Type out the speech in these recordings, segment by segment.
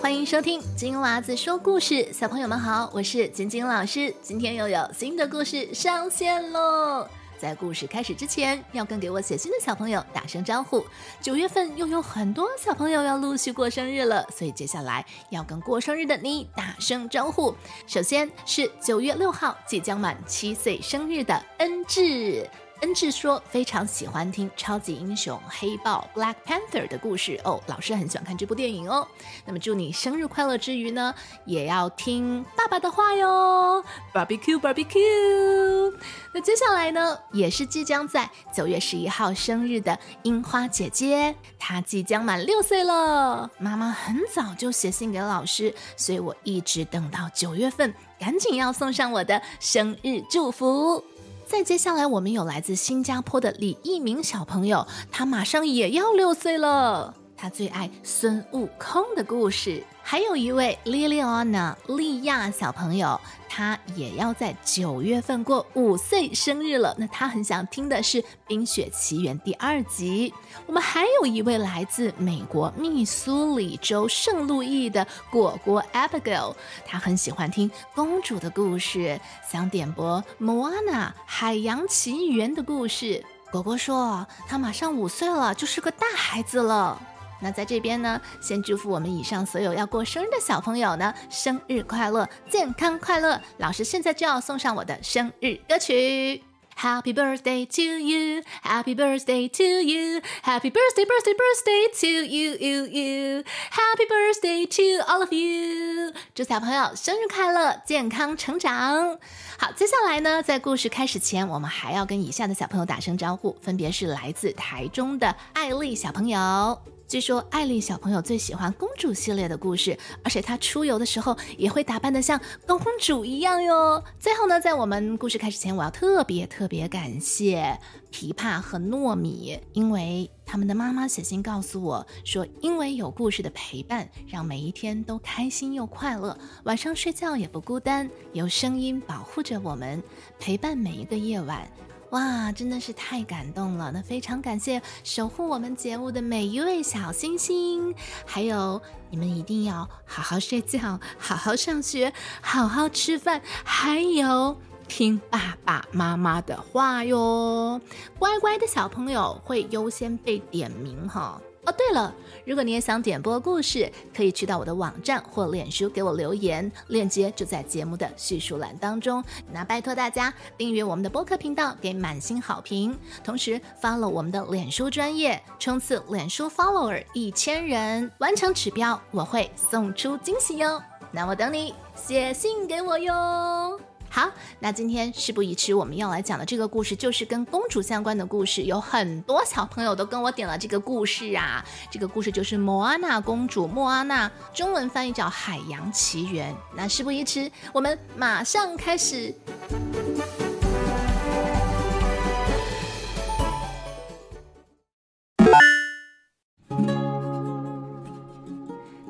欢迎收听金娃子说故事，小朋友们好，我是晶晶老师，今天又有新的故事上线喽。在故事开始之前，要跟给我写信的小朋友打声招呼。九月份又有很多小朋友要陆续过生日了，所以接下来要跟过生日的你打声招呼。首先是九月六号即将满七岁生日的恩智。恩智说非常喜欢听超级英雄黑豹 Black Panther 的故事哦，老师很喜欢看这部电影哦。那么祝你生日快乐之余呢，也要听爸爸的话哟，Barbecue Barbecue。那接下来呢，也是即将在九月十一号生日的樱花姐姐，她即将满六岁了。妈妈很早就写信给老师，所以我一直等到九月份，赶紧要送上我的生日祝福。再接下来，我们有来自新加坡的李一鸣小朋友，他马上也要六岁了。他最爱孙悟空的故事。还有一位 Liliana 利亚小朋友，他也要在九月份过五岁生日了。那他很想听的是《冰雪奇缘》第二集。我们还有一位来自美国密苏里州圣路易的果果 Abigail，他很喜欢听公主的故事，想点播《Moana 海洋奇缘》的故事。果果说，他马上五岁了，就是个大孩子了。那在这边呢，先祝福我们以上所有要过生日的小朋友呢，生日快乐，健康快乐。老师现在就要送上我的生日歌曲，Happy birthday to you，Happy birthday to you，Happy birthday birthday birthday to you you you，Happy birthday to all of you。祝小朋友生日快乐，健康成长。好，接下来呢，在故事开始前，我们还要跟以下的小朋友打声招呼，分别是来自台中的艾丽小朋友。据说艾丽小朋友最喜欢公主系列的故事，而且她出游的时候也会打扮得像公主一样哟。最后呢，在我们故事开始前，我要特别特别感谢琵琶和糯米，因为他们的妈妈写信告诉我说，因为有故事的陪伴，让每一天都开心又快乐，晚上睡觉也不孤单，有声音保护着我们，陪伴每一个夜晚。哇，真的是太感动了！那非常感谢守护我们节目的每一位小星星，还有你们一定要好好睡觉，好好上学，好好吃饭，还有听爸爸妈妈的话哟。乖乖的小朋友会优先被点名哈。哦，对了，如果你也想点播故事，可以去到我的网站或脸书给我留言，链接就在节目的叙述栏当中。那拜托大家订阅我们的播客频道，给满星好评，同时 follow 我们的脸书专业，冲刺脸书 follower 一千人，完成指标，我会送出惊喜哟。那我等你写信给我哟。好，那今天事不宜迟，我们要来讲的这个故事就是跟公主相关的故事。有很多小朋友都跟我点了这个故事啊，这个故事就是莫阿娜公主。莫阿娜中文翻译叫《海洋奇缘》。那事不宜迟，我们马上开始。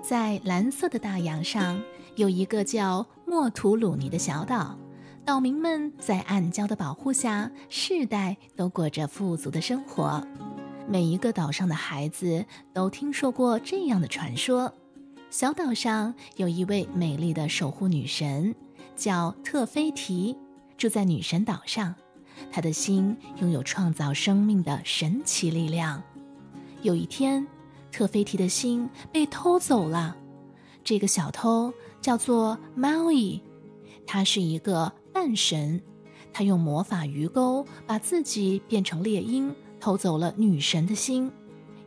在蓝色的大洋上，有一个叫莫图鲁尼的小岛。岛民们在暗礁的保护下，世代都过着富足的生活。每一个岛上的孩子都听说过这样的传说：小岛上有一位美丽的守护女神，叫特菲提，住在女神岛上。她的心拥有创造生命的神奇力量。有一天，特菲提的心被偷走了。这个小偷叫做猫伊，他是一个。半神，他用魔法鱼钩把自己变成猎鹰，偷走了女神的心。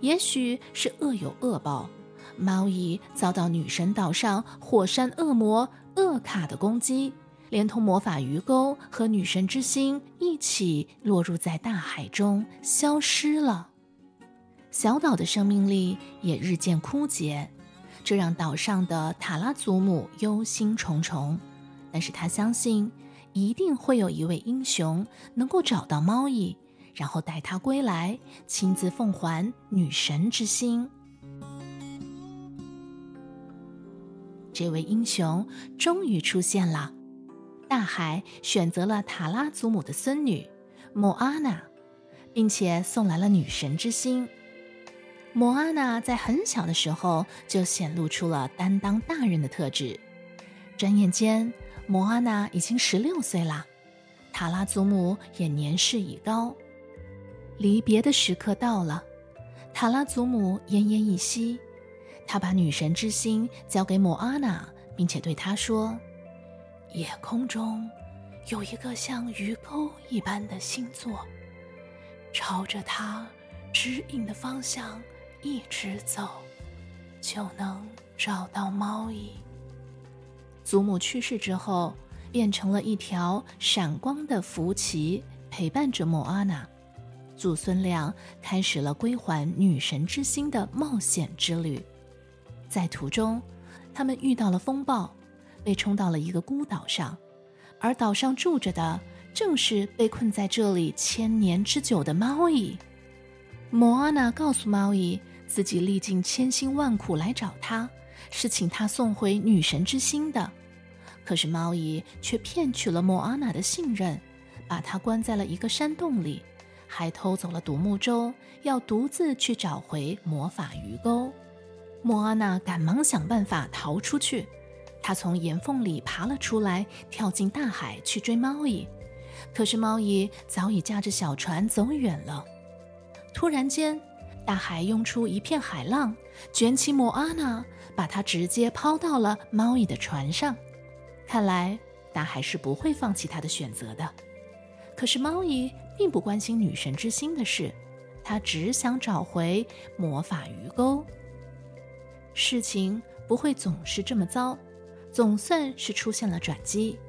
也许是恶有恶报，猫姨遭到女神岛上火山恶魔厄卡的攻击，连同魔法鱼钩和女神之心一起落入在大海中，消失了。小岛的生命力也日渐枯竭，这让岛上的塔拉祖母忧心忡忡。但是他相信。一定会有一位英雄能够找到猫姨，然后带她归来，亲自奉还女神之心。这位英雄终于出现了，大海选择了塔拉祖母的孙女莫阿娜，并且送来了女神之心。莫阿娜在很小的时候就显露出了担当大人的特质。转眼间，摩阿娜已经十六岁了，塔拉祖母也年事已高。离别的时刻到了，塔拉祖母奄奄一息，她把女神之心交给摩阿娜，并且对她说：“夜空中有一个像鱼钩一般的星座，朝着它指引的方向。”一直走，就能找到猫蚁。祖母去世之后，变成了一条闪光的福旗，陪伴着莫阿娜。祖孙俩开始了归还女神之心的冒险之旅。在途中，他们遇到了风暴，被冲到了一个孤岛上，而岛上住着的正是被困在这里千年之久的猫蚁。莫阿娜告诉猫蚁。自己历尽千辛万苦来找他，是请他送回女神之心的。可是猫姨却骗取了莫阿娜的信任，把她关在了一个山洞里，还偷走了独木舟，要独自去找回魔法鱼钩。莫阿娜赶忙想办法逃出去，她从岩缝里爬了出来，跳进大海去追猫姨。可是猫姨早已驾着小船走远了。突然间。大海涌出一片海浪，卷起莫阿娜，把她直接抛到了猫蚁的船上。看来大海是不会放弃他的选择的。可是猫蚁并不关心女神之心的事，他只想找回魔法鱼钩。事情不会总是这么糟，总算是出现了转机。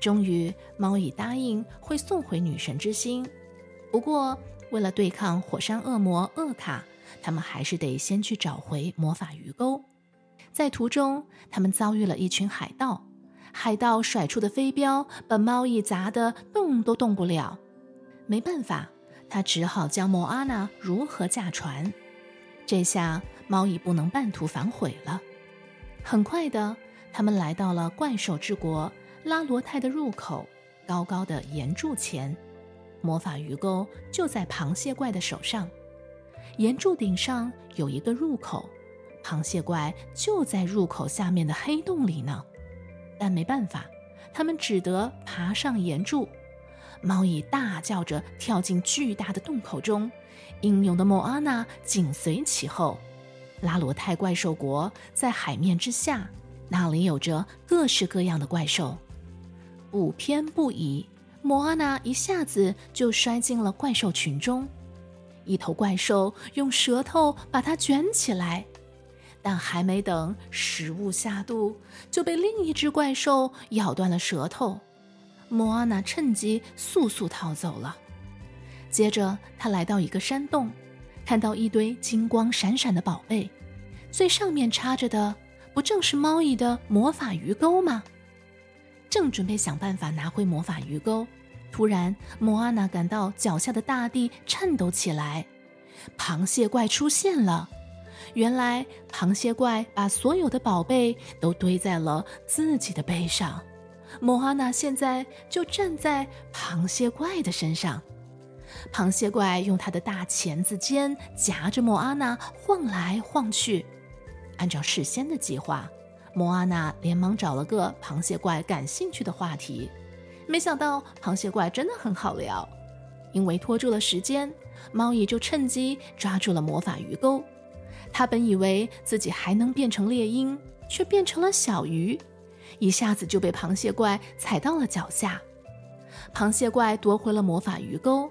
终于，猫蚁答应会送回女神之心。不过，为了对抗火山恶魔厄卡，他们还是得先去找回魔法鱼钩。在途中，他们遭遇了一群海盗，海盗甩出的飞镖把猫蚁砸得动都动不了。没办法，他只好教莫阿娜如何驾船。这下猫蚁不能半途反悔了。很快的，他们来到了怪兽之国拉罗泰的入口，高高的岩柱前。魔法鱼钩就在螃蟹怪的手上，岩柱顶上有一个入口，螃蟹怪就在入口下面的黑洞里呢。但没办法，他们只得爬上岩柱。猫蚁大叫着跳进巨大的洞口中，英勇的莫阿娜紧随其后。拉罗泰怪兽国在海面之下，那里有着各式各样的怪兽，不偏不倚。莫阿娜一下子就摔进了怪兽群中，一头怪兽用舌头把它卷起来，但还没等食物下肚，就被另一只怪兽咬断了舌头。莫阿娜趁机速速逃走了。接着，他来到一个山洞，看到一堆金光闪闪的宝贝，最上面插着的不正是猫蚁的魔法鱼钩吗？正准备想办法拿回魔法鱼钩，突然莫阿娜感到脚下的大地颤抖起来，螃蟹怪出现了。原来螃蟹怪把所有的宝贝都堆在了自己的背上，莫阿娜现在就站在螃蟹怪的身上。螃蟹怪用它的大钳子尖夹着莫阿娜晃来晃去，按照事先的计划。莫阿娜连忙找了个螃蟹怪感兴趣的话题，没想到螃蟹怪真的很好聊。因为拖住了时间，猫也就趁机抓住了魔法鱼钩。他本以为自己还能变成猎鹰，却变成了小鱼，一下子就被螃蟹怪踩到了脚下。螃蟹怪夺回了魔法鱼钩，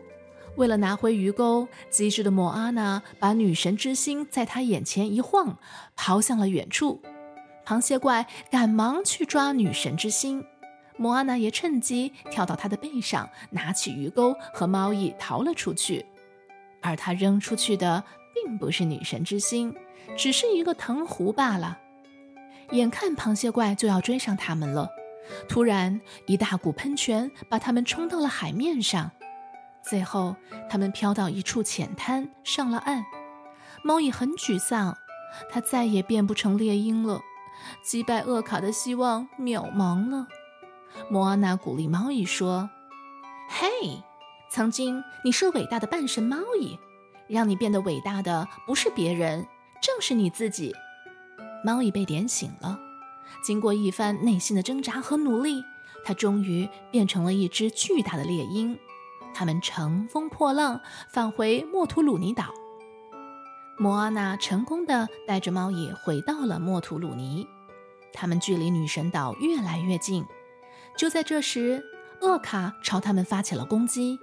为了拿回鱼钩，机智的莫阿娜把女神之心在他眼前一晃，抛向了远处。螃蟹怪赶忙去抓女神之心，莫阿娜也趁机跳到他的背上，拿起鱼钩和猫蚁逃了出去。而他扔出去的并不是女神之心，只是一个藤壶罢了。眼看螃蟹怪就要追上他们了，突然一大股喷泉把他们冲到了海面上，最后他们飘到一处浅滩上了岸。猫蚁很沮丧，它再也变不成猎鹰了。击败厄卡的希望渺茫了。莫阿娜鼓励猫蚁说：“嘿，曾经你是伟大的半神猫蚁，让你变得伟大的不是别人，正是你自己。猫已被点醒了，经过一番内心的挣扎和努力，它终于变成了一只巨大的猎鹰。他们乘风破浪返回莫图鲁尼岛。莫阿娜成功的带着猫蚁回到了莫图鲁尼，他们距离女神岛越来越近。就在这时，厄卡朝他们发起了攻击。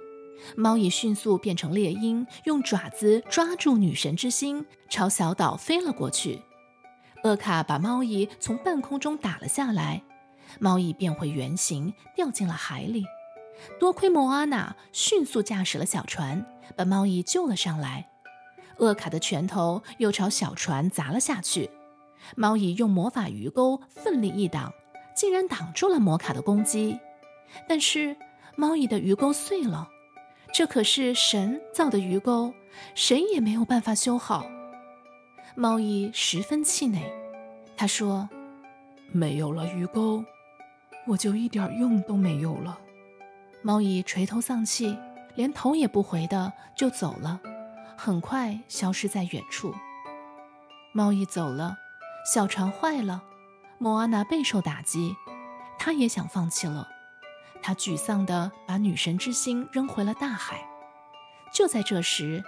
猫蚁迅速变成猎鹰，用爪子抓住女神之心，朝小岛飞了过去。厄卡把猫蚁从半空中打了下来，猫蚁变回原形，掉进了海里。多亏莫阿娜迅速驾驶了小船，把猫蚁救了上来。厄卡的拳头又朝小船砸了下去，猫蚁用魔法鱼钩奋力一挡，竟然挡住了摩卡的攻击。但是猫蚁的鱼钩碎了。这可是神造的鱼钩，谁也没有办法修好。猫蚁十分气馁，他说：“没有了鱼钩，我就一点用都没有了。”猫蚁垂头丧气，连头也不回的就走了，很快消失在远处。猫蚁走了，小船坏了，莫阿娜备受打击，她也想放弃了。她沮丧地把女神之心扔回了大海。就在这时，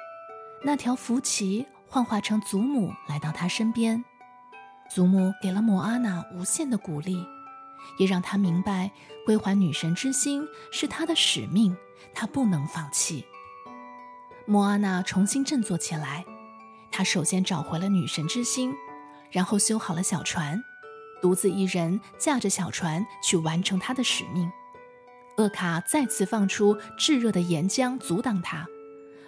那条福奇幻化成祖母来到他身边。祖母给了莫阿娜无限的鼓励，也让他明白归还女神之心是他的使命，他不能放弃。莫阿娜重新振作起来，她首先找回了女神之心，然后修好了小船，独自一人驾着小船去完成她的使命。厄卡再次放出炙热的岩浆阻挡他，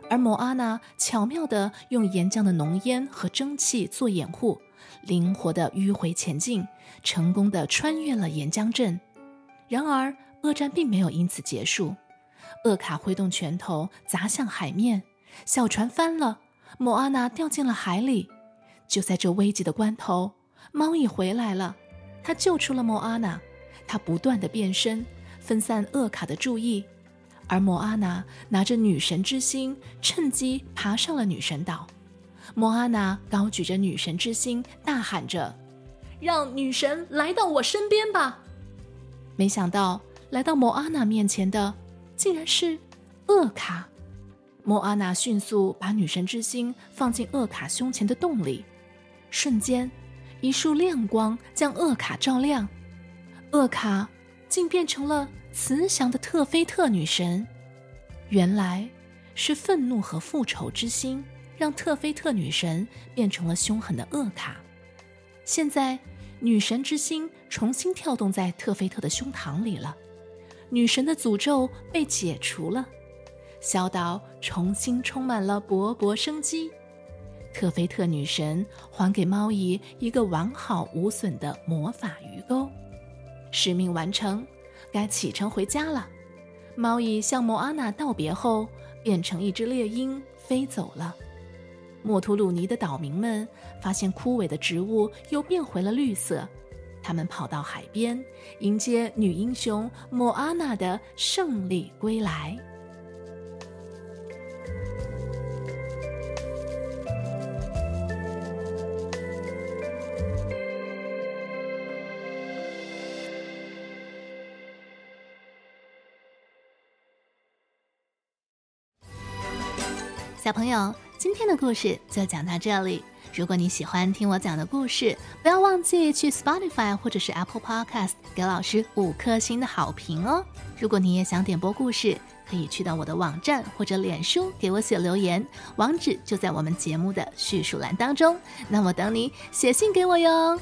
而莫阿娜巧妙地用岩浆的浓烟和蒸汽做掩护，灵活地迂回前进，成功地穿越了岩浆阵。然而，恶战并没有因此结束。厄卡挥动拳头砸向海面，小船翻了，莫阿娜掉进了海里。就在这危急的关头，猫也回来了，他救出了莫阿娜，他不断地变身。分散厄卡的注意，而莫阿娜拿着女神之心，趁机爬上了女神岛。莫阿娜高举着女神之心，大喊着：“让女神来到我身边吧！”没想到，来到莫阿娜面前的，竟然是厄卡。莫阿娜迅速把女神之心放进厄卡胸前的洞里，瞬间，一束亮光将厄卡照亮，厄卡。竟变成了慈祥的特菲特女神，原来是愤怒和复仇之心让特菲特女神变成了凶狠的厄卡。现在，女神之心重新跳动在特菲特的胸膛里了，女神的诅咒被解除了，小岛重新充满了勃勃生机。特菲特女神还给猫姨一个完好无损的魔法鱼钩。使命完成，该启程回家了。猫蚁向莫阿娜道别后，变成一只猎鹰飞走了。莫图鲁尼的岛民们发现枯萎的植物又变回了绿色，他们跑到海边迎接女英雄莫阿娜的胜利归来。小朋友，今天的故事就讲到这里。如果你喜欢听我讲的故事，不要忘记去 Spotify 或者是 Apple Podcast 给老师五颗星的好评哦。如果你也想点播故事，可以去到我的网站或者脸书给我写留言，网址就在我们节目的叙述栏当中。那我等你写信给我哟。